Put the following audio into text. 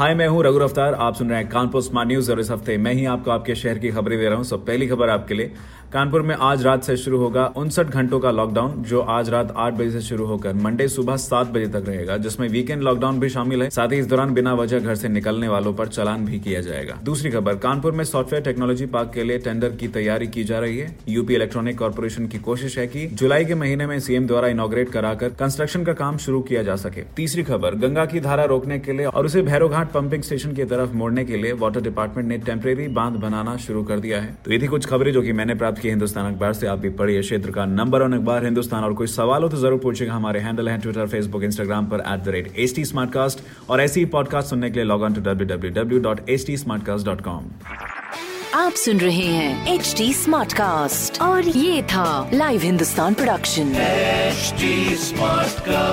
hi, मैं हूँ रघु अफ्तार आप सुन रहे हैं कानपुर स्मार्ट न्यूज़ और इस हफ़्ते मैं ही आपको आपके शहर की खबरें दे रहा हूँ। सब पहली खबर आपके लिए। कानपुर में आज रात से शुरू होगा उनसठ घंटों का लॉकडाउन जो आज रात आठ बजे से शुरू होकर मंडे सुबह सात बजे तक रहेगा, जिसमें वीकेंड लॉकडाउन भी शामिल है। साथ ही इस दौरान बिना वजह घर से निकलने वालों पर चलान भी किया जाएगा। दूसरी खबर, कानपुर में सॉफ्टवेयर टेक्नोलॉजी पार्क के लिए टेंडर की तैयारी की जा रही है। यूपी इलेक्ट्रॉनिक कॉर्पोरेशन की कोशिश है की जुलाई के महीने में सीएम द्वारा इनोग्रेट कराकर कंस्ट्रक्शन का काम शुरू किया जा सके। तीसरी खबर, गंगा की धारा रोकने के लिए और उसे पंपिंग स्टेशन की तरफ़ मोड़ने के लिए वाटर डिपार्टमेंट ने टेम्परेरी बाँध बनाना शुरू कर दिया है। तो ये थी कुछ खबरें जो कि मैंने प्राप्त की हिंदुस्तान अखबार से। आप भी पढ़िए क्षेत्र का नंबर वन अखबार हिंदुस्तान। और कोई सवाल हो तो ज़रूर पूछेगा हमारे हैंडल है ट्विटर फेसबुक इंस्टाग्राम पर at the rate H T और ऐसी ही पॉडकास्ट सुनने के लिए log on to W W W dot H T dot com आप सुन रहे हैं एच डी स्मार्ट कास्ट और ये था live Hindustan production HD Smartcast.